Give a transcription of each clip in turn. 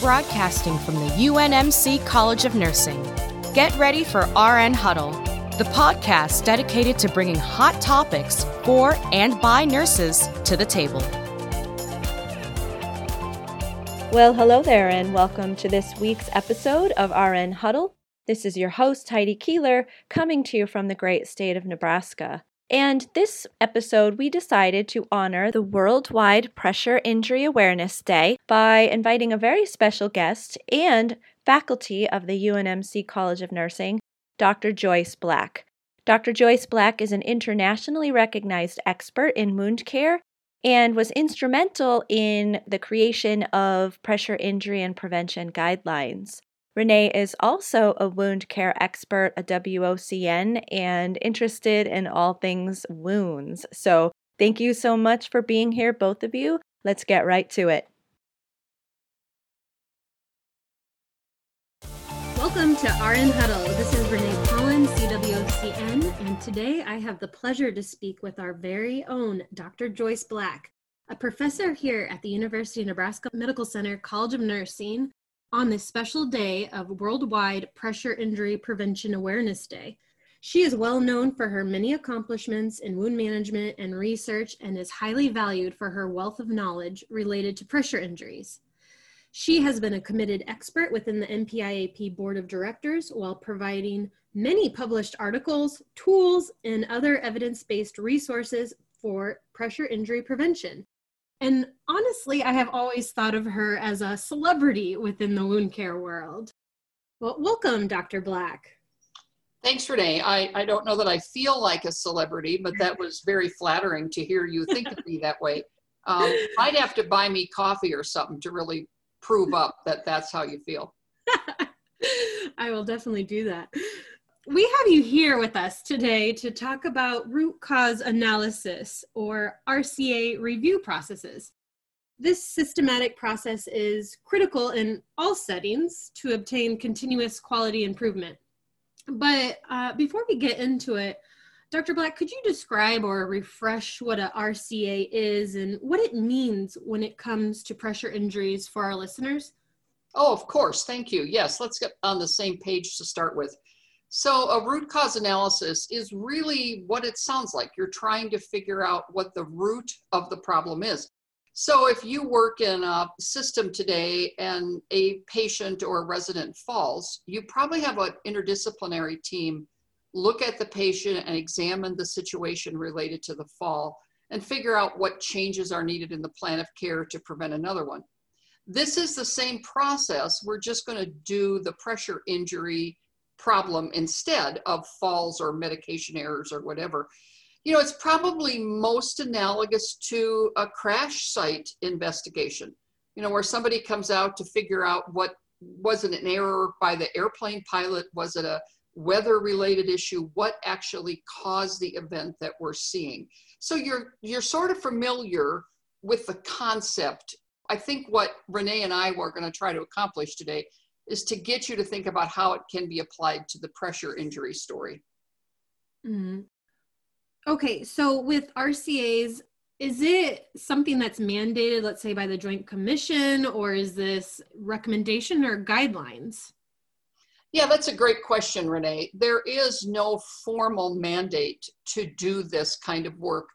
broadcasting from the UNMC College of Nursing. Get ready for RN Huddle, the podcast dedicated to bringing hot topics for and by nurses to the table. Well, hello there, and welcome to this week's episode of RN Huddle. This is your host, Heidi Keeler, coming to you from the great state of Nebraska. And this episode, we decided to honor the Worldwide Pressure Injury Awareness Day by inviting a very special guest and faculty of the UNMC College of Nursing, Dr. Joyce Black. Dr. Joyce Black is an internationally recognized expert in wound care and was instrumental in the creation of pressure injury and prevention guidelines. Renee is also a wound care expert, a WOCN, and interested in all things wounds. So, thank you so much for being here, both of you. Let's get right to it. Welcome to RN Huddle. This is Renee Collins, CWOCN, and today I have the pleasure to speak with our very own Dr. Joyce Black, a professor here at the University of Nebraska Medical Center College of Nursing on this special day of Worldwide Pressure Injury Prevention Awareness Day. She is well known for her many accomplishments in wound management and research and is highly valued for her wealth of knowledge related to pressure injuries. She has been a committed expert within the NPIAP Board of Directors while providing many published articles, tools, and other evidence based resources for pressure injury prevention. And honestly, I have always thought of her as a celebrity within the wound care world. Well, welcome, Dr. Black. Thanks, Renee. I, I don't know that I feel like a celebrity, but that was very flattering to hear you think of me that way. Um, I'd have to buy me coffee or something to really prove up that that's how you feel. I will definitely do that we have you here with us today to talk about root cause analysis or RCA review processes. This systematic process is critical in all settings to obtain continuous quality improvement. But uh, before we get into it, Dr. Black, could you describe or refresh what a RCA is and what it means when it comes to pressure injuries for our listeners? Oh, of course. Thank you. Yes, let's get on the same page to start with. So a root cause analysis is really what it sounds like. You're trying to figure out what the root of the problem is. So if you work in a system today and a patient or a resident falls, you probably have an interdisciplinary team look at the patient and examine the situation related to the fall and figure out what changes are needed in the plan of care to prevent another one. This is the same process. We're just going to do the pressure injury problem instead of falls or medication errors or whatever. You know, it's probably most analogous to a crash site investigation, you know, where somebody comes out to figure out what was it an error by the airplane pilot? Was it a weather related issue? What actually caused the event that we're seeing? So you're you're sort of familiar with the concept. I think what Renee and I were going to try to accomplish today is to get you to think about how it can be applied to the pressure injury story. Mm-hmm. Okay, so with RCAs, is it something that's mandated, let's say, by the Joint Commission, or is this recommendation or guidelines? Yeah, that's a great question, Renee. There is no formal mandate to do this kind of work.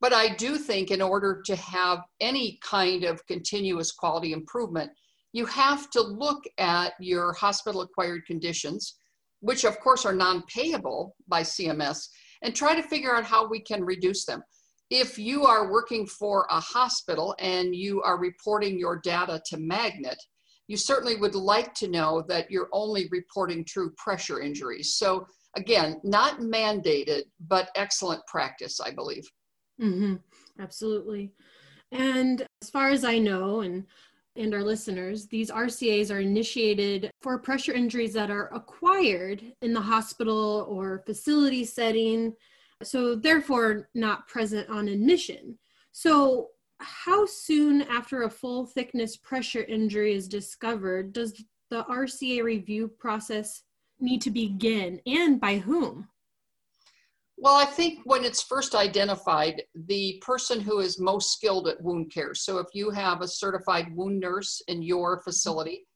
But I do think in order to have any kind of continuous quality improvement, you have to look at your hospital acquired conditions, which of course are non payable by CMS, and try to figure out how we can reduce them. If you are working for a hospital and you are reporting your data to Magnet, you certainly would like to know that you're only reporting true pressure injuries. So, again, not mandated, but excellent practice, I believe. Mm-hmm. Absolutely. And as far as I know, and and our listeners, these RCAs are initiated for pressure injuries that are acquired in the hospital or facility setting, so therefore not present on admission. So, how soon after a full thickness pressure injury is discovered does the RCA review process need to begin and by whom? Well, I think when it's first identified, the person who is most skilled at wound care. So if you have a certified wound nurse in your facility,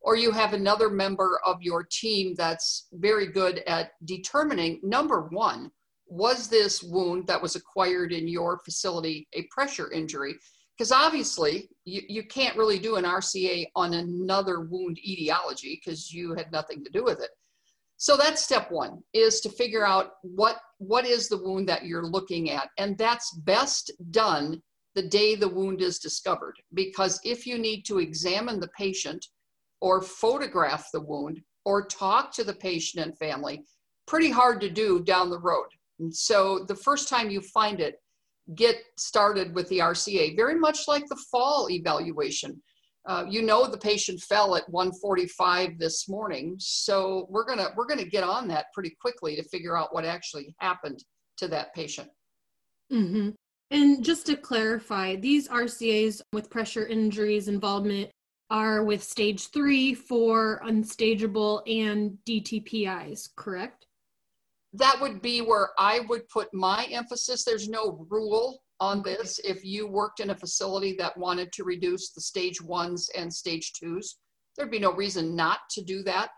or you have another member of your team that's very good at determining number one, was this wound that was acquired in your facility a pressure injury? Because obviously, you, you can't really do an RCA on another wound etiology because you had nothing to do with it. So that's step one is to figure out what what is the wound that you're looking at, and that's best done the day the wound is discovered. Because if you need to examine the patient, or photograph the wound, or talk to the patient and family, pretty hard to do down the road. And so the first time you find it, get started with the RCA, very much like the fall evaluation. Uh, you know the patient fell at 145 this morning, so we're gonna we're gonna get on that pretty quickly to figure out what actually happened to that patient. Mm-hmm. And just to clarify, these RCAs with pressure injuries involvement are with stage three, four, unstageable, and DTPIs, correct? that would be where I would put my emphasis. There's no rule on this. If you worked in a facility that wanted to reduce the stage ones and stage twos, there'd be no reason not to do that.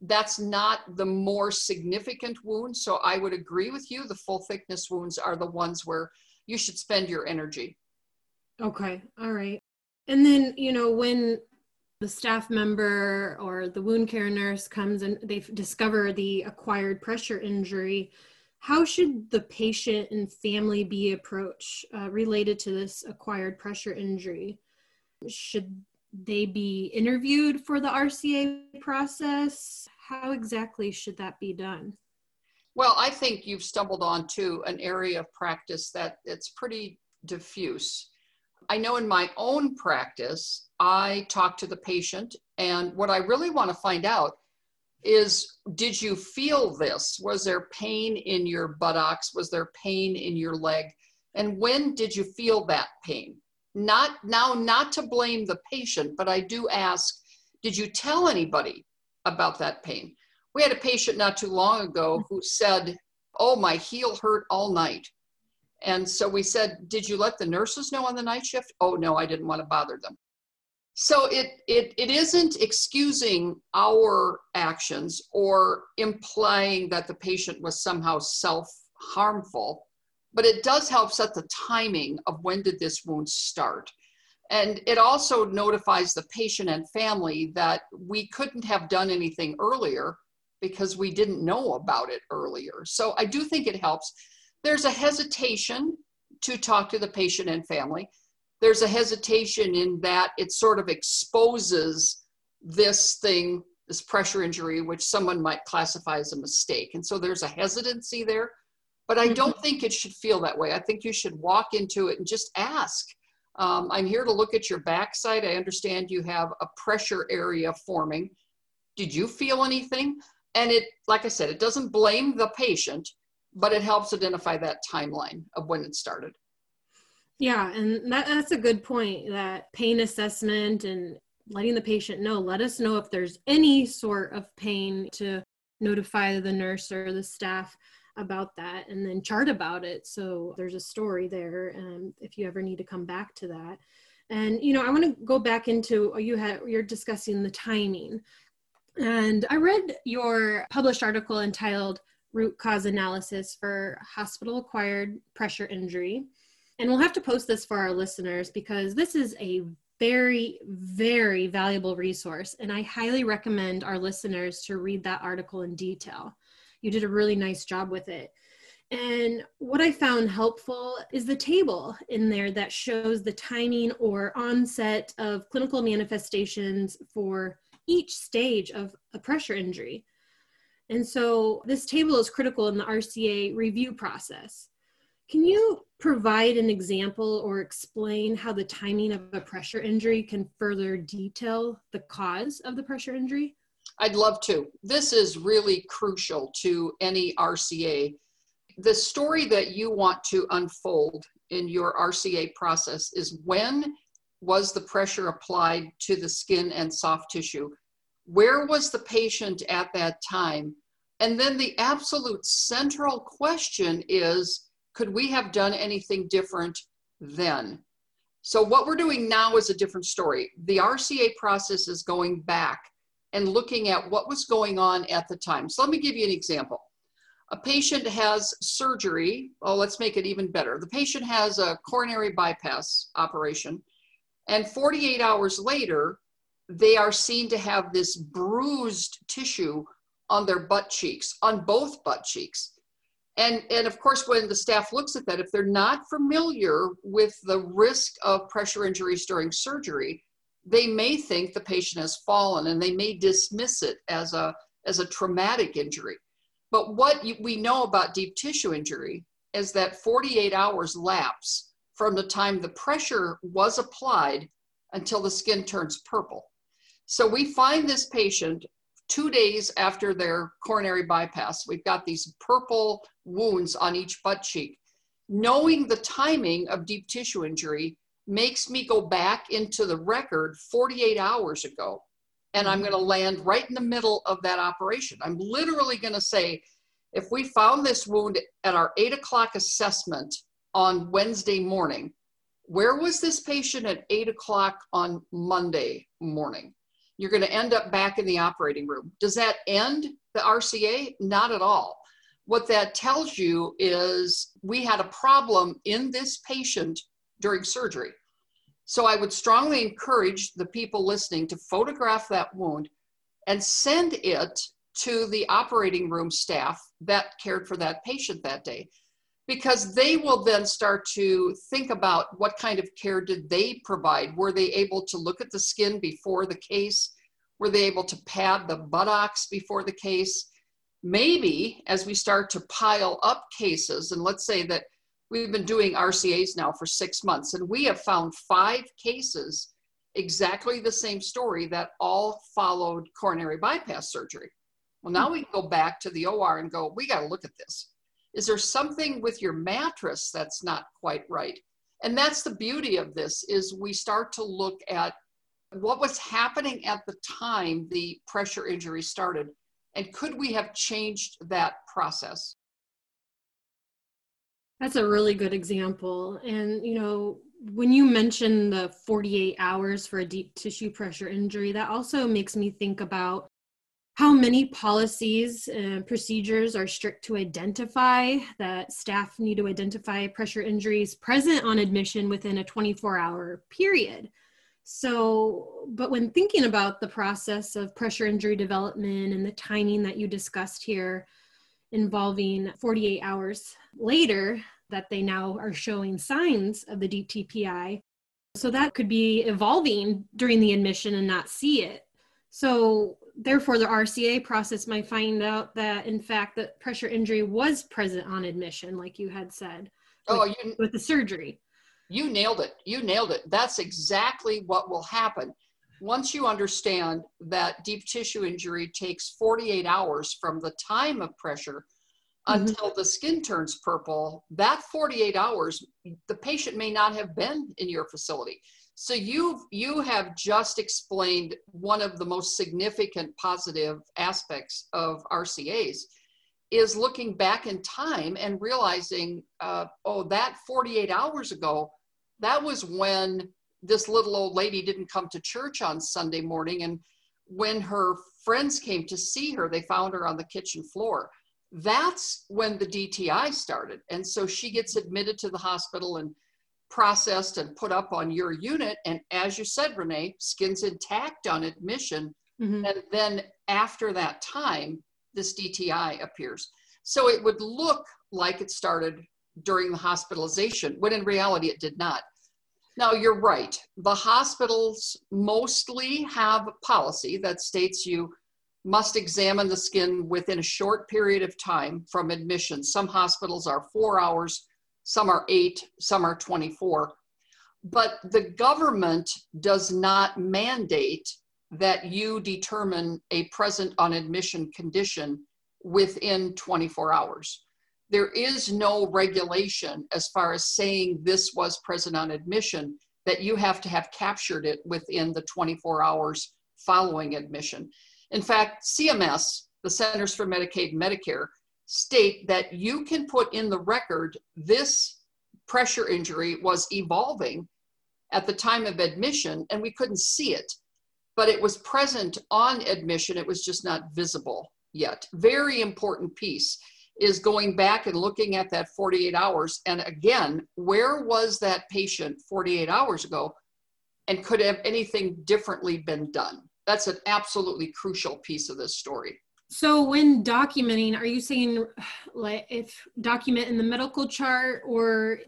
That's not the more significant wound. So I would agree with you. The full thickness wounds are the ones where you should spend your energy. Okay. All right. And then, you know, when the staff member or the wound care nurse comes and they discover the acquired pressure injury, how should the patient and family be approached uh, related to this acquired pressure injury? Should they be interviewed for the RCA process? How exactly should that be done? Well, I think you've stumbled onto an area of practice that it's pretty diffuse. I know in my own practice, I talk to the patient, and what I really want to find out is did you feel this? Was there pain in your buttocks? Was there pain in your leg? And when did you feel that pain? Not now, not to blame the patient, but I do ask, did you tell anybody about that pain? We had a patient not too long ago who said, Oh, my heel hurt all night. And so we said, Did you let the nurses know on the night shift? Oh, no, I didn't want to bother them. So it, it, it isn't excusing our actions or implying that the patient was somehow self harmful, but it does help set the timing of when did this wound start. And it also notifies the patient and family that we couldn't have done anything earlier because we didn't know about it earlier. So I do think it helps there's a hesitation to talk to the patient and family. There's a hesitation in that it sort of exposes this thing, this pressure injury, which someone might classify as a mistake. And so there's a hesitancy there. But I don't mm-hmm. think it should feel that way. I think you should walk into it and just ask. Um, I'm here to look at your backside. I understand you have a pressure area forming. Did you feel anything? And it, like I said, it doesn't blame the patient but it helps identify that timeline of when it started. Yeah, and that, that's a good point that pain assessment and letting the patient know, let us know if there's any sort of pain to notify the nurse or the staff about that and then chart about it. So there's a story there and if you ever need to come back to that. And you know i want to go back into you had you're discussing the timing. And i read your published article entitled root cause analysis for hospital acquired pressure injury. And we'll have to post this for our listeners because this is a very, very valuable resource. And I highly recommend our listeners to read that article in detail. You did a really nice job with it. And what I found helpful is the table in there that shows the timing or onset of clinical manifestations for each stage of a pressure injury. And so this table is critical in the RCA review process. Can you provide an example or explain how the timing of a pressure injury can further detail the cause of the pressure injury? I'd love to. This is really crucial to any RCA. The story that you want to unfold in your RCA process is when was the pressure applied to the skin and soft tissue? Where was the patient at that time? And then the absolute central question is could we have done anything different then? So, what we're doing now is a different story. The RCA process is going back and looking at what was going on at the time. So, let me give you an example. A patient has surgery. Oh, let's make it even better. The patient has a coronary bypass operation, and 48 hours later, they are seen to have this bruised tissue on their butt cheeks, on both butt cheeks. And, and of course, when the staff looks at that, if they're not familiar with the risk of pressure injuries during surgery, they may think the patient has fallen and they may dismiss it as a, as a traumatic injury. But what you, we know about deep tissue injury is that 48 hours lapse from the time the pressure was applied until the skin turns purple. So we find this patient two days after their coronary bypass. We've got these purple wounds on each butt cheek. Knowing the timing of deep tissue injury makes me go back into the record 48 hours ago. And I'm mm-hmm. going to land right in the middle of that operation. I'm literally going to say, if we found this wound at our eight o'clock assessment on Wednesday morning, where was this patient at eight o'clock on Monday morning? You're going to end up back in the operating room. Does that end the RCA? Not at all. What that tells you is we had a problem in this patient during surgery. So I would strongly encourage the people listening to photograph that wound and send it to the operating room staff that cared for that patient that day because they will then start to think about what kind of care did they provide. Were they able to look at the skin before the case? Were they able to pad the buttocks before the case? Maybe as we start to pile up cases and let's say that we've been doing rcas now for six months and we have found five cases exactly the same story that all followed coronary bypass surgery. Well now we go back to the or and go we got to look at this is there something with your mattress that's not quite right? And that's the beauty of this is we start to look at what was happening at the time the pressure injury started and could we have changed that process? That's a really good example. And, you know, when you mention the 48 hours for a deep tissue pressure injury, that also makes me think about how many policies and procedures are strict to identify that staff need to identify pressure injuries present on admission within a 24 hour period? So but when thinking about the process of pressure injury development and the timing that you discussed here involving 48 hours later that they now are showing signs of the DTPI, so that could be evolving during the admission and not see it. So therefore the RCA process might find out that in fact the pressure injury was present on admission, like you had said. Oh, with, you, with the surgery. You nailed it. You nailed it. That's exactly what will happen. Once you understand that deep tissue injury takes 48 hours from the time of pressure mm-hmm. until the skin turns purple, that 48 hours, the patient may not have been in your facility. So you you have just explained one of the most significant positive aspects of RCA's is looking back in time and realizing, uh, oh, that 48 hours ago, that was when this little old lady didn't come to church on Sunday morning, and when her friends came to see her, they found her on the kitchen floor. That's when the DTI started, and so she gets admitted to the hospital and processed and put up on your unit. And as you said, Renee, skin's intact on admission. Mm-hmm. And then after that time, this DTI appears. So it would look like it started during the hospitalization, when in reality it did not. Now, you're right. The hospitals mostly have a policy that states you must examine the skin within a short period of time from admission. Some hospitals are four hours, some are eight, some are 24. But the government does not mandate that you determine a present on admission condition within 24 hours. There is no regulation as far as saying this was present on admission that you have to have captured it within the 24 hours following admission. In fact, CMS the Centers for Medicaid and Medicare, state that you can put in the record this pressure injury was evolving at the time of admission and we couldn't see it, but it was present on admission. It was just not visible yet. Very important piece is going back and looking at that 48 hours. And again, where was that patient 48 hours ago? And could have anything differently been done? That's an absolutely crucial piece of this story. So when documenting, are you saying like if document in the medical chart or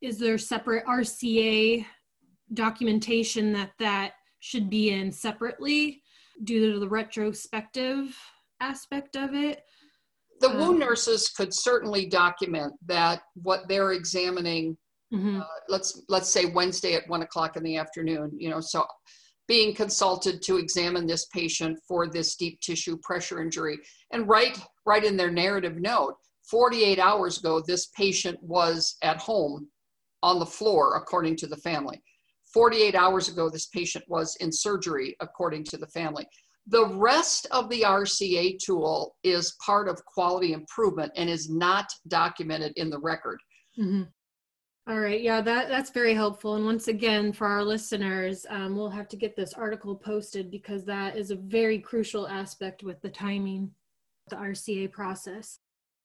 is there separate RCA documentation that that should be in separately due to the retrospective aspect of it? The um, wound nurses could certainly document that what they're examining. Mm-hmm. Uh, let's let's say Wednesday at one o'clock in the afternoon. You know, so being consulted to examine this patient for this deep tissue pressure injury, and right right in their narrative note, 48 hours ago, this patient was at home on the floor, according to the family. 48 hours ago, this patient was in surgery, according to the family. The rest of the RCA tool is part of quality improvement and is not documented in the record. Mm-hmm. All right, yeah, that that's very helpful. And once again, for our listeners, um, we'll have to get this article posted because that is a very crucial aspect with the timing, the RCA process.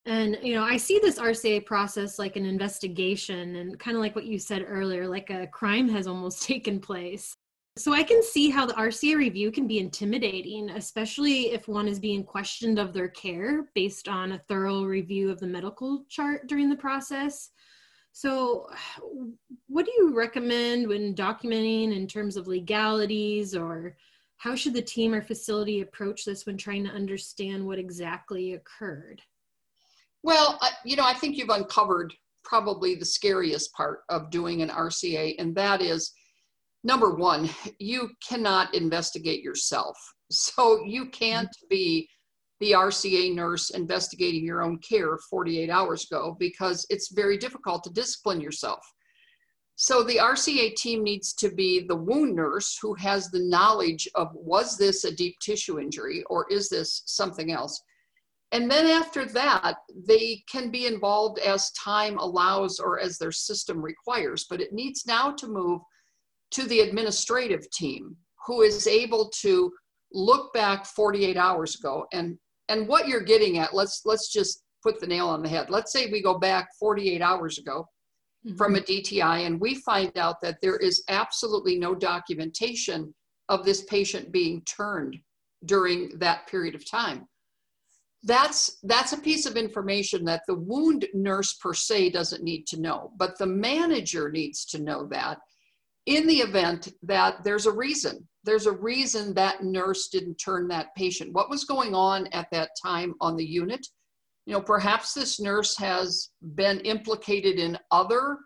And you know, I see this RCA process like an investigation, and kind of like what you said earlier, like a crime has almost taken place. So I can see how the RCA review can be intimidating, especially if one is being questioned of their care based on a thorough review of the medical chart during the process. So, what do you recommend when documenting in terms of legalities, or how should the team or facility approach this when trying to understand what exactly occurred? Well, you know, I think you've uncovered probably the scariest part of doing an RCA, and that is number one, you cannot investigate yourself. So you can't mm-hmm. be the RCA nurse investigating your own care 48 hours ago because it's very difficult to discipline yourself. So the RCA team needs to be the wound nurse who has the knowledge of was this a deep tissue injury or is this something else? And then after that, they can be involved as time allows or as their system requires. But it needs now to move to the administrative team who is able to look back 48 hours ago and and what you're getting at let's let's just put the nail on the head. Let's say we go back 48 hours ago mm-hmm. from a dti and we find out that there is absolutely no documentation of this patient being turned during that period of time. That's that's a piece of information that the wound nurse per se doesn't need to know but the manager needs to know that in the event that there's a reason there's a reason that nurse didn't turn that patient. What was going on at that time on the unit? You know perhaps this nurse has been implicated in other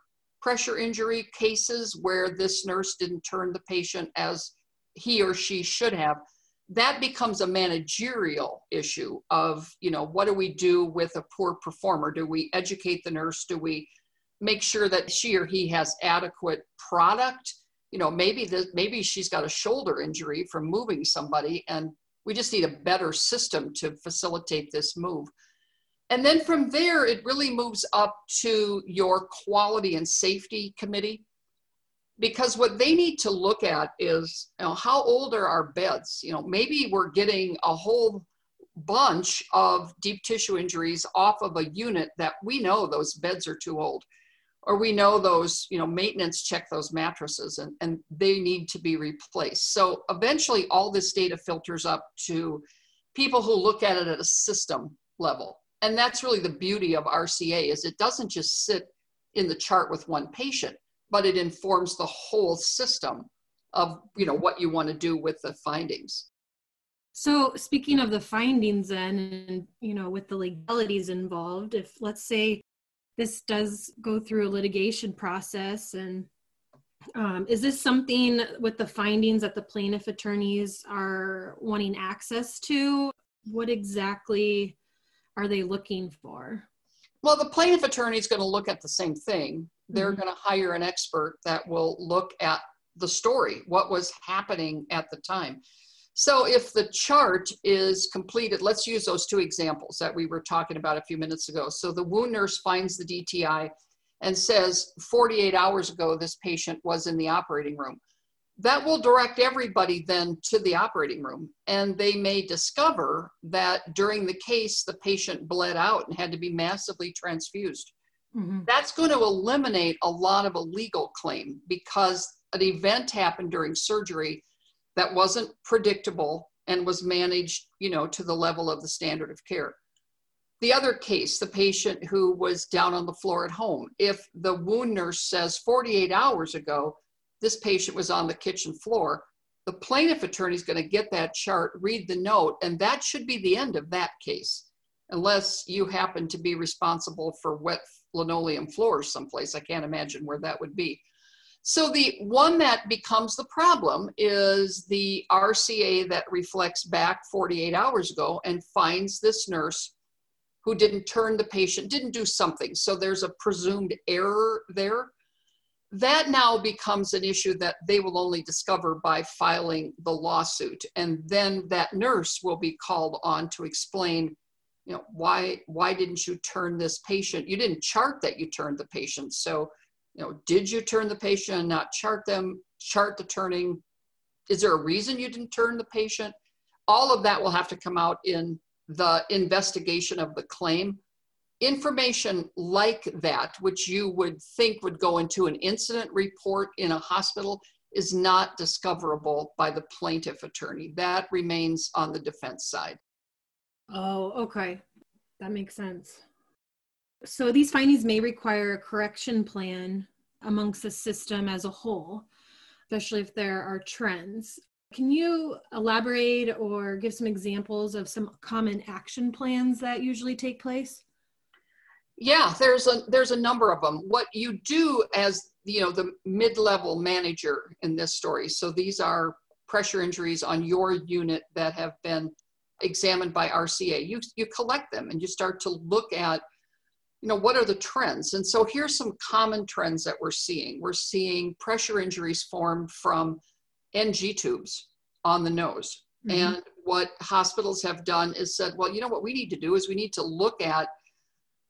pressure injury cases where this nurse didn't turn the patient as he or she should have. That becomes a managerial issue of you know what do we do with a poor performer? Do we educate the nurse? Do we make sure that she or he has adequate product you know maybe the, maybe she's got a shoulder injury from moving somebody and we just need a better system to facilitate this move. And then from there it really moves up to your quality and safety committee. Because what they need to look at is you know how old are our beds? You know maybe we're getting a whole bunch of deep tissue injuries off of a unit that we know those beds are too old or we know those you know maintenance check those mattresses and, and they need to be replaced. So eventually all this data filters up to people who look at it at a system level. And that's really the beauty of rca is it doesn't just sit in the chart with one patient but it informs the whole system of you know what you want to do with the findings. So speaking of the findings then and you know with the legalities involved if let's say this does go through a litigation process and um, is this something with the findings that the plaintiff attorneys are wanting access to what exactly are they looking for well the plaintiff attorney is going to look at the same thing they're mm-hmm. going to hire an expert that will look at the story, what was happening at the time. So if the chart is completed, let's use those two examples that we were talking about a few minutes ago. So the wound nurse finds the DTI and says 48 hours ago this patient was in the operating room. That will direct everybody then to the operating room. And they may discover that during the case, the patient bled out and had to be massively transfused. Mm-hmm. That's going to eliminate a lot of a legal claim because an event happened during surgery that wasn't predictable and was managed, you know, to the level of the standard of care. The other case, the patient who was down on the floor at home, if the wound nurse says 48 hours ago, this patient was on the kitchen floor, the plaintiff attorney is going to get that chart, read the note, and that should be the end of that case, unless you happen to be responsible for wet linoleum floors someplace. I can't imagine where that would be. So the one that becomes the problem is the RCA that reflects back 48 hours ago and finds this nurse who didn't turn the patient, didn't do something. So there's a presumed error there. That now becomes an issue that they will only discover by filing the lawsuit. And then that nurse will be called on to explain, you know, why, why didn't you turn this patient? You didn't chart that you turned the patient. So you know, did you turn the patient and not chart them, chart the turning? Is there a reason you didn't turn the patient? All of that will have to come out in the investigation of the claim. Information like that, which you would think would go into an incident report in a hospital, is not discoverable by the plaintiff attorney. That remains on the defense side. Oh, okay. That makes sense. So these findings may require a correction plan amongst the system as a whole, especially if there are trends. Can you elaborate or give some examples of some common action plans that usually take place? Yeah, there's a there's a number of them. What you do as you know the mid-level manager in this story. So these are pressure injuries on your unit that have been examined by RCA. You you collect them and you start to look at you know, what are the trends? And so here's some common trends that we're seeing. We're seeing pressure injuries formed from NG tubes on the nose. Mm-hmm. And what hospitals have done is said, well, you know what we need to do is we need to look at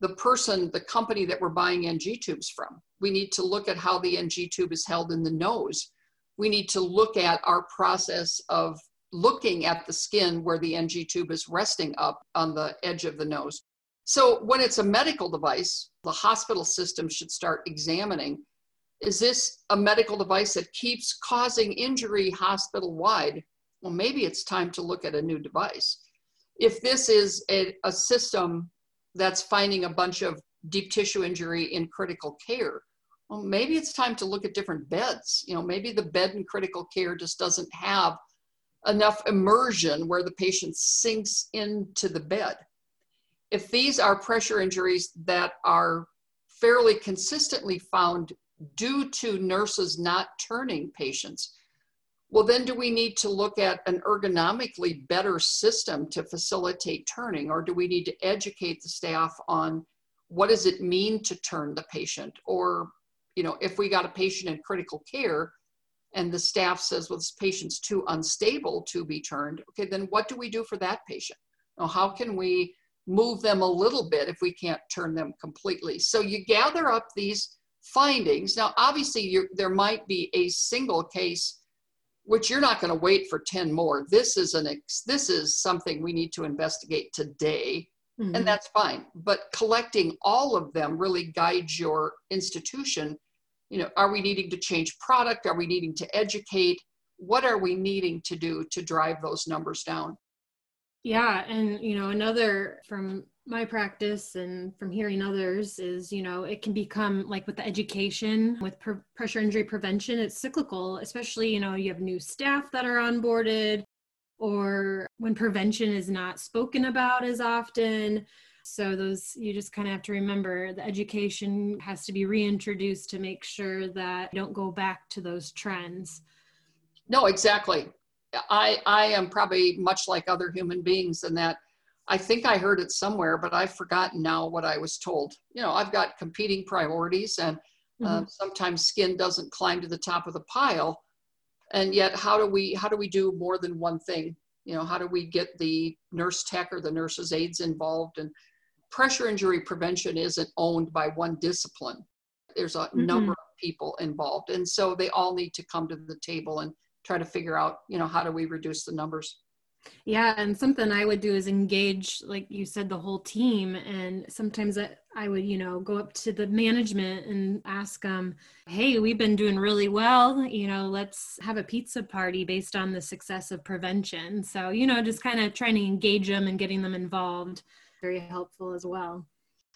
the person, the company that we're buying NG tubes from. We need to look at how the NG tube is held in the nose. We need to look at our process of looking at the skin where the NG tube is resting up on the edge of the nose. So when it's a medical device, the hospital system should start examining is this a medical device that keeps causing injury hospital wide? Well, maybe it's time to look at a new device. If this is a, a system that's finding a bunch of deep tissue injury in critical care, well, maybe it's time to look at different beds. You know, maybe the bed in critical care just doesn't have enough immersion where the patient sinks into the bed if these are pressure injuries that are fairly consistently found due to nurses not turning patients, well, then do we need to look at an ergonomically better system to facilitate turning, or do we need to educate the staff on what does it mean to turn the patient? Or, you know, if we got a patient in critical care and the staff says, well, this patient's too unstable to be turned, okay, then what do we do for that patient? Now, how can we move them a little bit if we can't turn them completely. So you gather up these findings. Now, obviously, there might be a single case which you're not going to wait for 10 more. This is an ex, this is something we need to investigate today, mm-hmm. and that's fine. But collecting all of them really guides your institution. You know, are we needing to change product? Are we needing to educate? What are we needing to do to drive those numbers down? Yeah. And, you know, another from my practice and from hearing others is, you know, it can become like with the education, with pr- pressure injury prevention, it's cyclical, especially, you know, you have new staff that are onboarded or when prevention is not spoken about as often. So those you just kind of have to remember the education has to be reintroduced to make sure that don't go back to those trends. No, exactly. I, I am probably much like other human beings in that I think I heard it somewhere, but I've forgotten now what I was told. You know, I've got competing priorities, and uh, mm-hmm. sometimes skin doesn't climb to the top of the pile. And yet, how do we how do we do more than one thing? You know, how do we get the nurse tech or the nurse's aides involved? And pressure injury prevention isn't owned by one discipline. There's a mm-hmm. number of people involved, and so they all need to come to the table and try to figure out, you know, how do we reduce the numbers. Yeah, and something I would do is engage, like you said, the whole team. And sometimes I, I would, you know, go up to the management and ask them, hey, we've been doing really well. You know, let's have a pizza party based on the success of prevention. So, you know, just kind of trying to engage them and getting them involved, very helpful as well.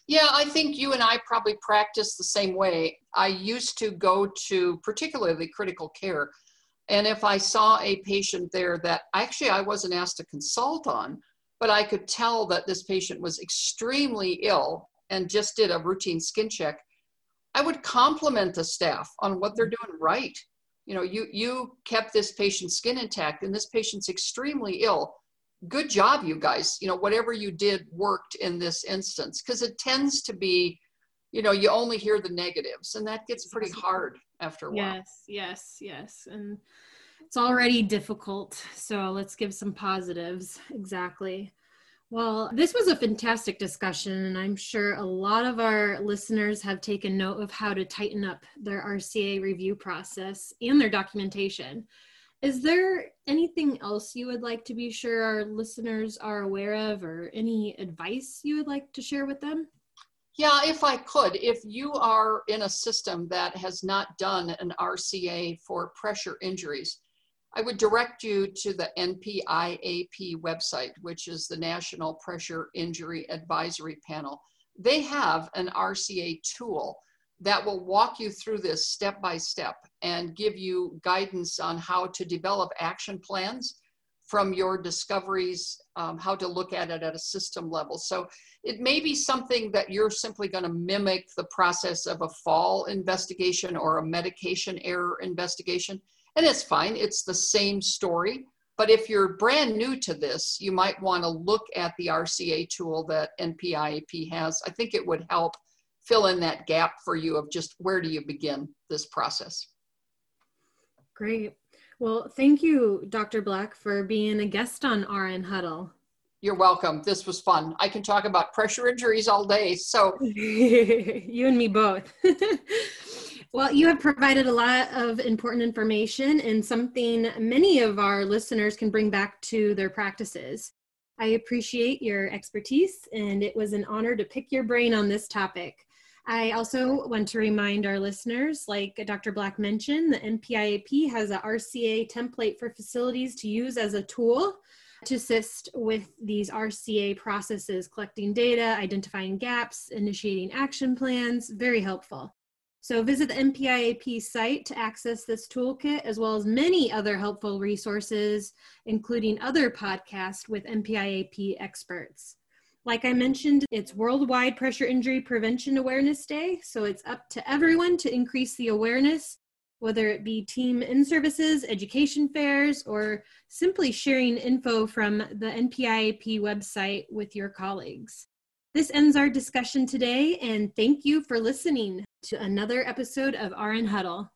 Yeah, I think you and I probably practice the same way. I used to go to particularly critical care and if I saw a patient there that actually I wasn't asked to consult on, but I could tell that this patient was extremely ill and just did a routine skin check, I would compliment the staff on what they're doing right. You know, you you kept this patient's skin intact and this patient's extremely ill. Good job, you guys. You know, whatever you did worked in this instance because it tends to be, you know, you only hear the negatives and that gets pretty hard after a while. Yes, yes, yes. And it's already difficult. So let's give some positives. Exactly. Well, this was a fantastic discussion, and I'm sure a lot of our listeners have taken note of how to tighten up their RCA review process and their documentation. Is there anything else you would like to be sure our listeners are aware of, or any advice you would like to share with them? Yeah, if I could, if you are in a system that has not done an RCA for pressure injuries, I would direct you to the NPIAP website, which is the National Pressure Injury Advisory Panel. They have an RCA tool that will walk you through this step by step and give you guidance on how to develop action plans from your discoveries, um, how to look at it at a system level. So it may be something that you're simply going to mimic the process of a fall investigation or a medication error investigation. And it's fine, it's the same story. But if you're brand new to this, you might want to look at the RCA tool that NPIAP has. I think it would help fill in that gap for you of just where do you begin this process. Great. Well, thank you, Dr. Black, for being a guest on RN Huddle. You're welcome. This was fun. I can talk about pressure injuries all day. So, you and me both. well, you have provided a lot of important information and something many of our listeners can bring back to their practices. I appreciate your expertise, and it was an honor to pick your brain on this topic. I also want to remind our listeners, like Dr. Black mentioned, the NPIAP has a RCA template for facilities to use as a tool to assist with these RCA processes, collecting data, identifying gaps, initiating action plans, very helpful. So visit the NPIAP site to access this toolkit, as well as many other helpful resources, including other podcasts with NPIAP experts. Like I mentioned, it's Worldwide Pressure Injury Prevention Awareness Day, so it's up to everyone to increase the awareness, whether it be team in services, education fairs, or simply sharing info from the NPIAP website with your colleagues. This ends our discussion today, and thank you for listening to another episode of RN Huddle.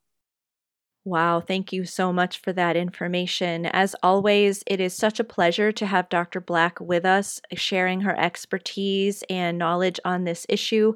Wow, thank you so much for that information. As always, it is such a pleasure to have Dr. Black with us, uh, sharing her expertise and knowledge on this issue.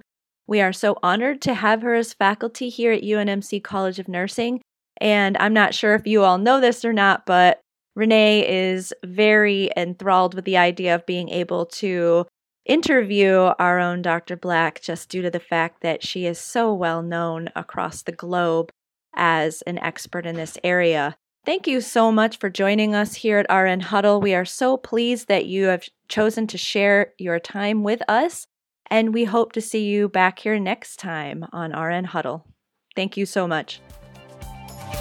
We are so honored to have her as faculty here at UNMC College of Nursing. And I'm not sure if you all know this or not, but Renee is very enthralled with the idea of being able to interview our own Dr. Black just due to the fact that she is so well known across the globe as an expert in this area. Thank you so much for joining us here at RN Huddle. We are so pleased that you have chosen to share your time with us, and we hope to see you back here next time on RN Huddle. Thank you so much.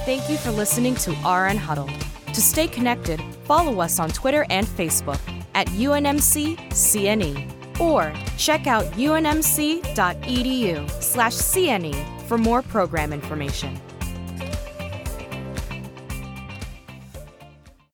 Thank you for listening to RN Huddle. To stay connected, follow us on Twitter and Facebook at UNMC CNE or check out unmc.edu/cne for more program information.